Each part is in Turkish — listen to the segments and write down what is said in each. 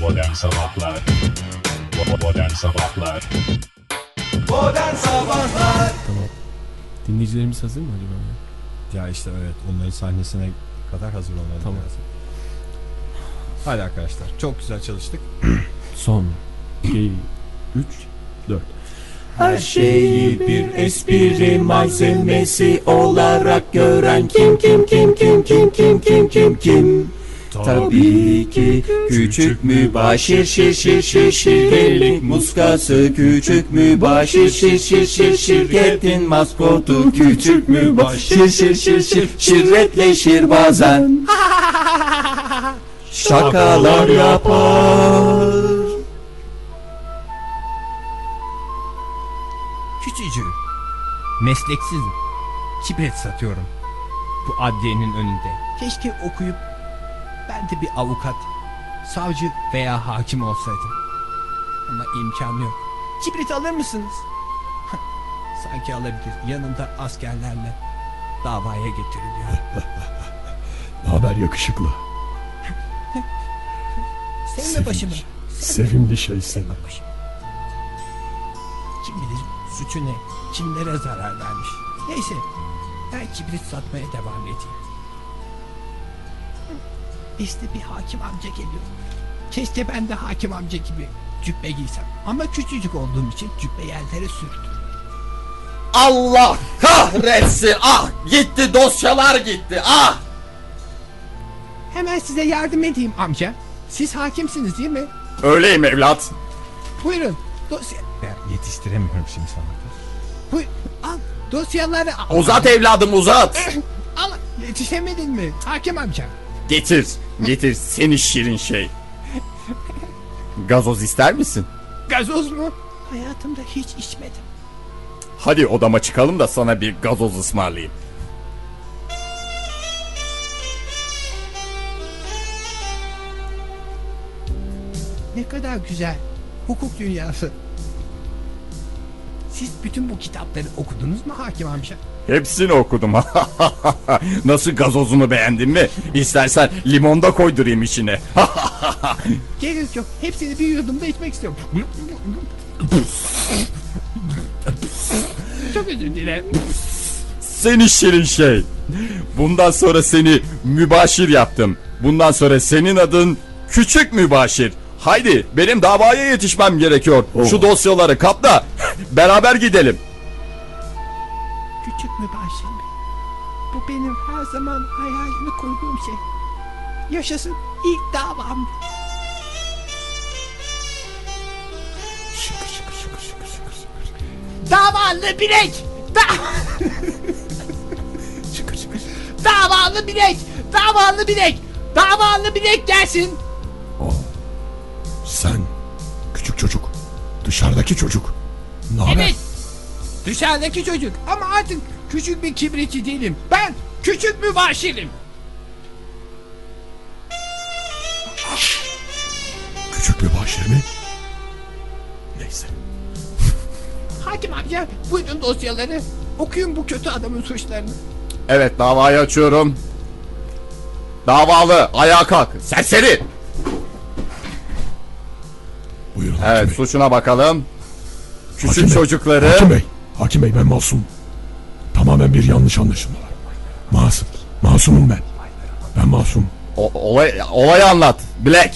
Modern Sabahlar Modern Sabahlar Modern Sabahlar Dinleyicilerimiz hazır mı acaba? Ya işte evet onların sahnesine kadar hazır olmalı Tamam. lazım. Hadi arkadaşlar çok güzel çalıştık. Son 2 3 4 Her şeyi bir espri malzemesi olarak gören kim kim kim kim kim kim kim kim kim Tabii ki küçük mübaşir şir şir şir şirketin muskası küçük mübaşir şir şir şir şirketin maskotu küçük mübaşir şir şir şir şirretleşir bazen şakalar yapar. Küçücüğüm. Mesleksizim. Kibrit satıyorum. Bu adliyenin önünde. Keşke okuyup ben de bir avukat, savcı veya hakim olsaydım. Ama imkanı yok. Kibrit alır mısınız? Sanki alabilir. Yanında askerlerle davaya getiriliyor. Ne haber yakışıklı? Sevme başımı. Sevimli şeysin. başımı. Kim bilir suçu ne? Kimlere zarar vermiş? Neyse ben kibrit satmaya devam edeyim. İşte bir hakim amca geliyor. Keşke ben de hakim amca gibi cübbe giysem. Ama küçücük olduğum için cübbe yerlere sürdü. Allah kahretsin ah gitti dosyalar gitti ah Hemen size yardım edeyim amca. Siz hakimsiniz değil mi? Öyleyim evlat Buyurun dosya... Ben yetiştiremiyorum şimdi sana. Buyur, al dosyaları al. uzat evladım uzat Al yetişemedin mi hakim amca? Getir getir seni şirin şey Gazoz ister misin? Gazoz mu? Hayatımda hiç içmedim. Hadi odama çıkalım da sana bir gazoz ısmarlayayım Ne kadar güzel. Hukuk dünyası. Siz bütün bu kitapları okudunuz mu hakim amca? Hepsini okudum Nasıl gazozunu beğendin mi? İstersen limonda koydurayım içine Gerek yok. Hepsini bir yudumda içmek istiyorum. Çok özür dilerim. Seni şirin şey. Bundan sonra seni mübaşir yaptım. Bundan sonra senin adın küçük mübaşir. Haydi benim davaya yetişmem gerekiyor. Şu dosyaları kapla. Beraber gidelim. Mübaşir mi? Bu benim her zaman hayalini kurduğum şey. Yaşasın ilk davam. Şıkır şıkır şıkır şıkır şıkır şıkır. Davalı bilek! Da Şıkır şıkır. davalı bilek! Davalı bilek! Davalı bilek gelsin! Sen küçük çocuk. Dışarıdaki çocuk. Ne haber? Evet. Dışarıdaki çocuk ama artık küçük bir kibritçi değilim. Ben küçük mübaşirim. Küçük bir başır mı? Neyse. Hakim amca buyurun dosyaları. Okuyun bu kötü adamın suçlarını. Evet davayı açıyorum. Davalı ayağa kalk. Serseri. Buyurun Hakim Evet Bey. suçuna bakalım. Küçük Hakim Bey, çocukları. Hakim Bey. Hakim Bey ben masum. Tamamen bir yanlış anlaşılma var. Masum. Masumum ben. Ben masum. O- olay, olayı anlat. Black.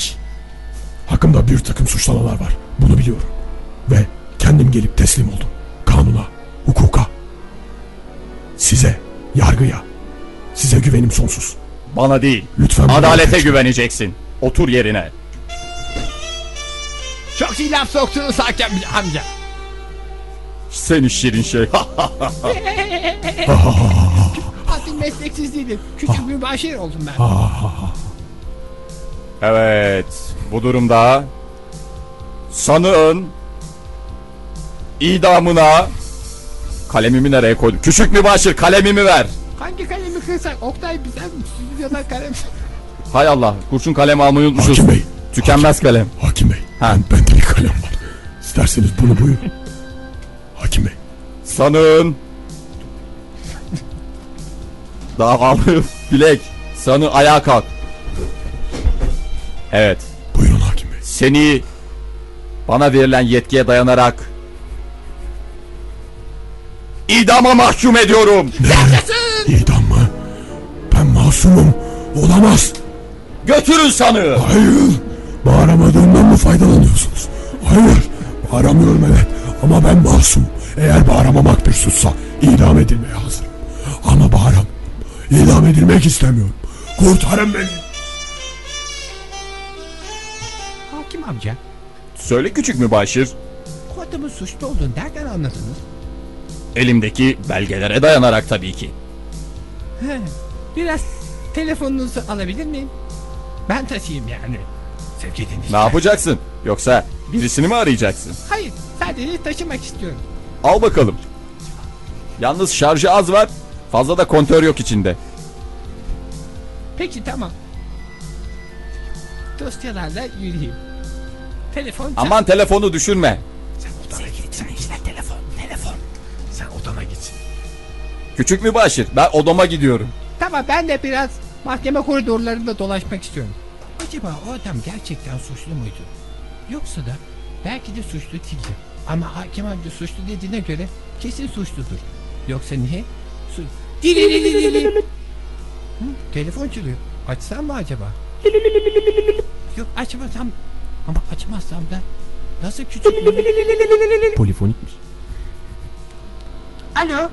Hakkımda bir takım suçlamalar var. Bunu biliyorum. Ve kendim gelip teslim oldum. Kanuna, hukuka. Size, yargıya. Size güvenim sonsuz. Bana değil. Lütfen Adalete güveneceksin. Otur yerine. Çok iyi laf soktunuz hakim amca. Seni şirin şey. Artık mesleksiz değilim. Küçük mübaşir oldum ben. evet. Bu durumda sanığın idamına kalemimi nereye koydum? Küçük mübaşir kalemimi ver. Hangi kalemi kırsak? Oktay bizden stüdyodan kalem. Hay Allah kurşun kalem almayı unutmuşuz. Hakim Bey. Tükenmez kalem. Hakim Bey. Ha. Ben, bende bir kalem var. İsterseniz bunu buyurun. Hakim Bey. Sanığın davalı bilek. Sanı ayağa kalk. Evet. Buyurun Hakim Bey. Seni bana verilen yetkiye dayanarak idama mahkum ediyorum. İdam mı? Ben masumum. Olamaz. Götürün sanığı. Hayır. Bağıramadığımdan mı faydalanıyorsunuz? Hayır. Bağıramıyorum evet. Ama ben masum. Eğer bağıramamak bir suçsa idam edilmeye hazırım. Ama bağıram. İdam edilmek istemiyorum. Kurtarın beni. Hakim amca Söyle küçük mübaşir. bu adamın suçlu olduğunu nereden anladınız? Elimdeki belgelere dayanarak tabii ki. He, biraz telefonunuzu alabilir miyim? Ben taşıyayım yani. Sevgili dinleyiciler. Ne yapacaksın? Yoksa birisini mi arayacaksın? Hayır sadece taşımak istiyorum. Al bakalım. Yalnız şarjı az var. Fazla da kontör yok içinde. Peki tamam. Dosyalarla yürüyeyim. Telefon çal- Aman telefonu düşürme. Sen odana git. Sen işte telefon. Telefon. Sen odana git. Küçük mübaşir ben odama gidiyorum. Tamam ben de biraz mahkeme koridorlarında dolaşmak istiyorum. Acaba o adam gerçekten suçlu muydu? Yoksa da belki de suçlu değildi. Ama hakim amca suçlu dediğine göre kesin suçludur. Yoksa niye? Su Dili dili dili dili. Hı, telefon çalıyor. Açsam mı acaba? Yok açmasam. Ama açmazsam da nasıl küçük. Polifonikmiş. Alo.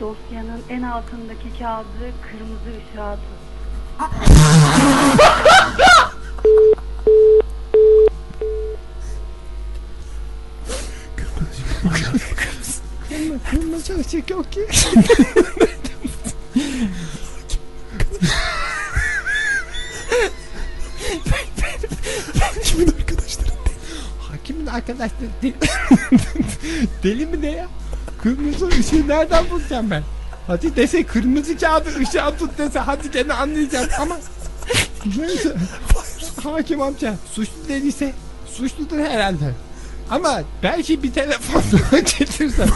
Dosyanın en altındaki kağıdı kırmızı ışığa tut. Kırmızı ışık yok ki. Kimin arkadaşları? Hakimin arkadaşları deli, deli mi ne ya? Kırmızı ışığı nereden bulacağım ben? Hadi dese kırmızı kağıdı ışığa tut dese hadi gene anlayacağım ama neyse. Hakim amca suçlu dediyse suçludur herhalde. Ama belki bir telefon getirsem.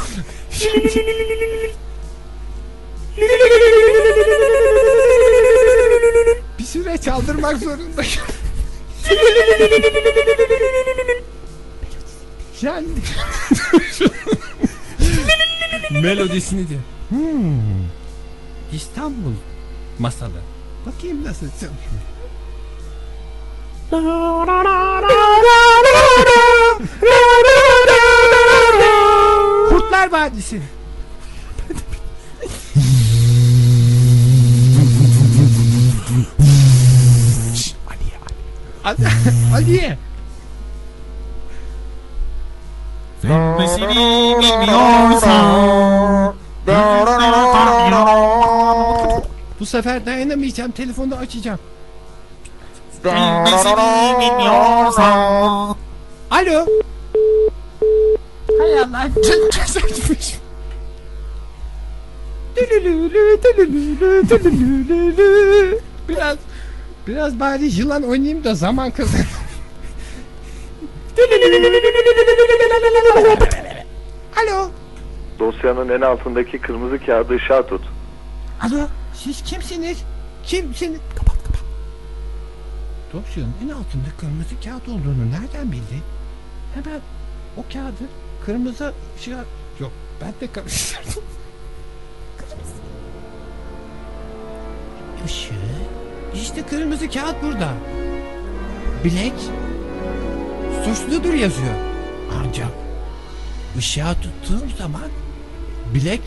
Bir süre çaldırmak zorundayım. Yani melodisini de. Hmm. İstanbul masalı. Bakayım nasıl çalıyor. Kurtlar Vadisi. Ali Aliye. Bu sefer dayanamayacağım. Telefonu açacağım. Alo. Hay Allah. Tülülülü. Biraz biraz bari yılan oynayayım da zaman kazan. Alo. Dosyanın en altındaki kırmızı kağıdı ışığa tut. Alo. Siz kimsiniz? Kimsiniz? Kapat kapat. Dosyanın en altında kırmızı kağıt olduğunu nereden bildi? Hemen o kağıdı kırmızı ışığa... Yok ben de karıştırdım. Kırmızı. Işığı. İşte kırmızı kağıt burada. Bilek suçludur yazıyor. Ancak ışığa tuttuğum zaman bilek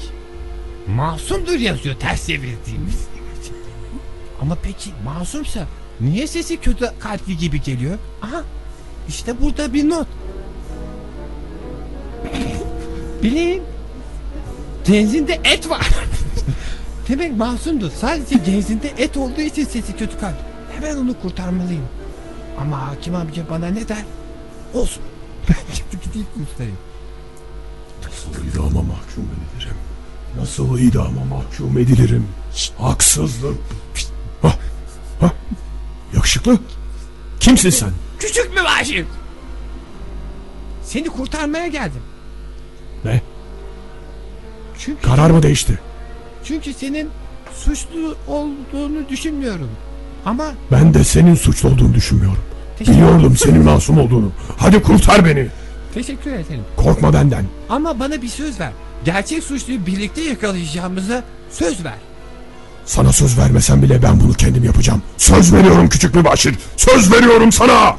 masumdur yazıyor ters çevirdiğimiz. Ama peki masumsa niye sesi kötü kalpli gibi geliyor? Aha işte burada bir not. Bileyim. Genzinde et var. Demek masumdu. Sadece genzinde et olduğu için sesi kötü kalp. Hemen onu kurtarmalıyım. Ama hakim amca bana ne der? Olsun. Ben gidip gideyim kurtarayım. Nasıl idama mahkum edilirim? Nasıl idama mahkum edilirim? Haksızlık. Ha, ha. Yakışıklı. Kimsin sen? Küçük mü başım? Seni kurtarmaya geldim. Ne? Çünkü, Karar mı değişti? çünkü senin suçlu olduğunu düşünmüyorum. Ama Ben de senin suçlu olduğunu düşünmüyorum. Biliyordum senin masum olduğunu. Hadi kurtar beni. Teşekkür ederim. Korkma benden. Ama bana bir söz ver. Gerçek suçluyu birlikte yakalayacağımıza söz ver. Sana söz vermesem bile ben bunu kendim yapacağım. Söz veriyorum küçük mübaşir. Söz veriyorum sana.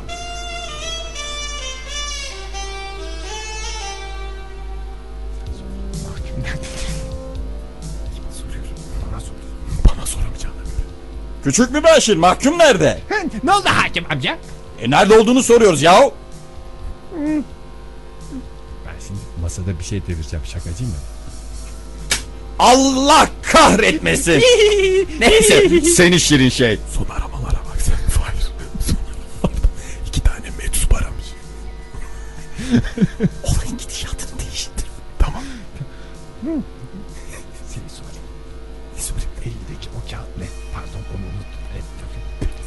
Küçük mübaşir mahkum nerede? Ne oldu hakim amca? E nerede olduğunu soruyoruz yahu. Ben şimdi masada bir şey devireceğim şakacıyım mı? Allah kahretmesin. Neyse seni şirin şey. Son aramalara bak sen. Hayır. Son aramalarda iki tane meczup aramış.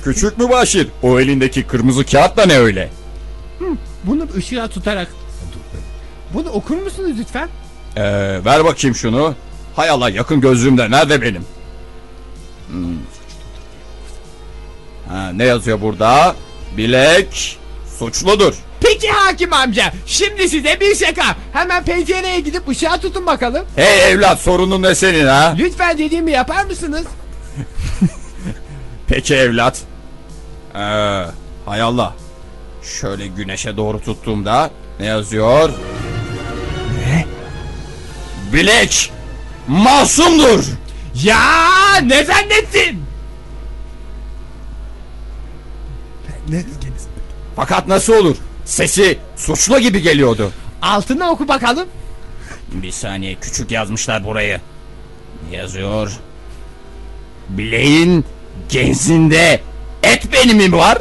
Küçük mübaşir o elindeki kırmızı kağıt da ne öyle? Bunu ışığa tutarak... Bunu okur musunuz lütfen? Ee, ver bakayım şunu. Hay Allah yakın gözlüğümde nerede benim? Hmm. Ha, ne yazıyor burada? Bilek suçludur. Peki hakim amca. Şimdi size bir şaka. Hemen pencereye gidip ışığa tutun bakalım. Hey evlat sorunun ne senin ha? Lütfen dediğimi yapar mısınız? Peki evlat. Ee, hay Allah. Şöyle güneşe doğru tuttuğumda ne yazıyor? Ne? Bilek masumdur. Ya ne zannettin? Fakat nasıl olur? Sesi suçlu gibi geliyordu. Altına oku bakalım. Bir saniye küçük yazmışlar burayı. Ne yazıyor? Bileğin genzinde et benim mi var?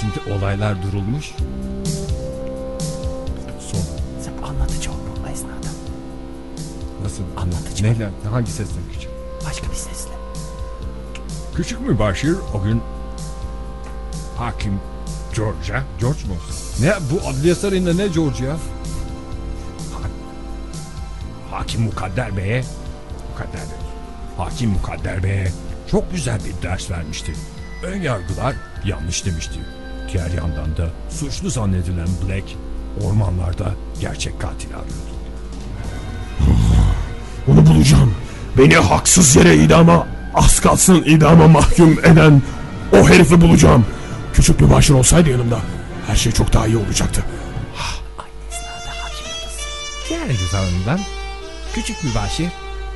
Şimdi olaylar durulmuş. Son. Sen anlatıcı ol bu esnada. Nasıl? Anlatıcı. Neyle? Hangi sesten küçük? Başka bir sesle. Küçük mübaşir o gün hakim George'a. George mu? Ne bu adliye sarayında ne George ya? Ha- hakim Mukadder Bey'e Mukadder Bey. Hakim Mukadder Bey'e çok güzel bir ders vermişti. Ön yargılar yanlış demişti. Diğer yandan da suçlu zannedilen Black ormanlarda gerçek katili arıyordu. Onu bulacağım. Beni haksız yere idama, az kalsın idama mahkum eden o herifi bulacağım. Küçük mübaşir olsaydı yanımda her şey çok daha iyi olacaktı. Diğer yüzünden küçük başı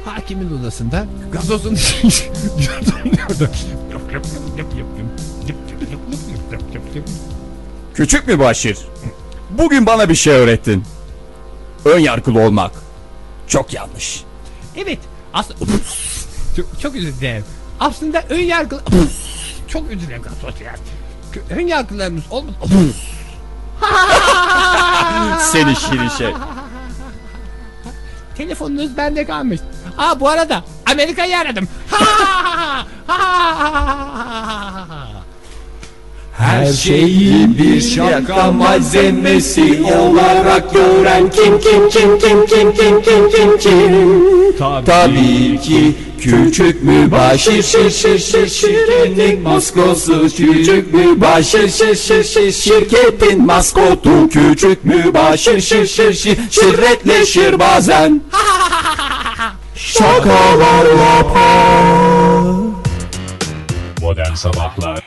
hakimin odasında gazozun Küçük mübaşir. Bugün bana bir şey öğrettin. Ön yargılı olmak çok yanlış. Evet. Aslında çok, çok özür dilerim. Aslında ön yargı çok özür dilerim. Ön yargılarımız olmaz. Seni şirin şey. Telefonunuz bende kalmış. Aa bu arada Amerika'yı aradım. Her şeyi bir şaka malzemesi olarak gören kim kim kim kim kim kim kim kim kim? Tabii ki küçük mübaşir şir şir şir şirketin maskosu Küçük mübaşir şir şir şir şirketin maskotu Küçük mübaşir şir şir şir şirretleşir bazen. Şakalar yapar. Modern Sabahlar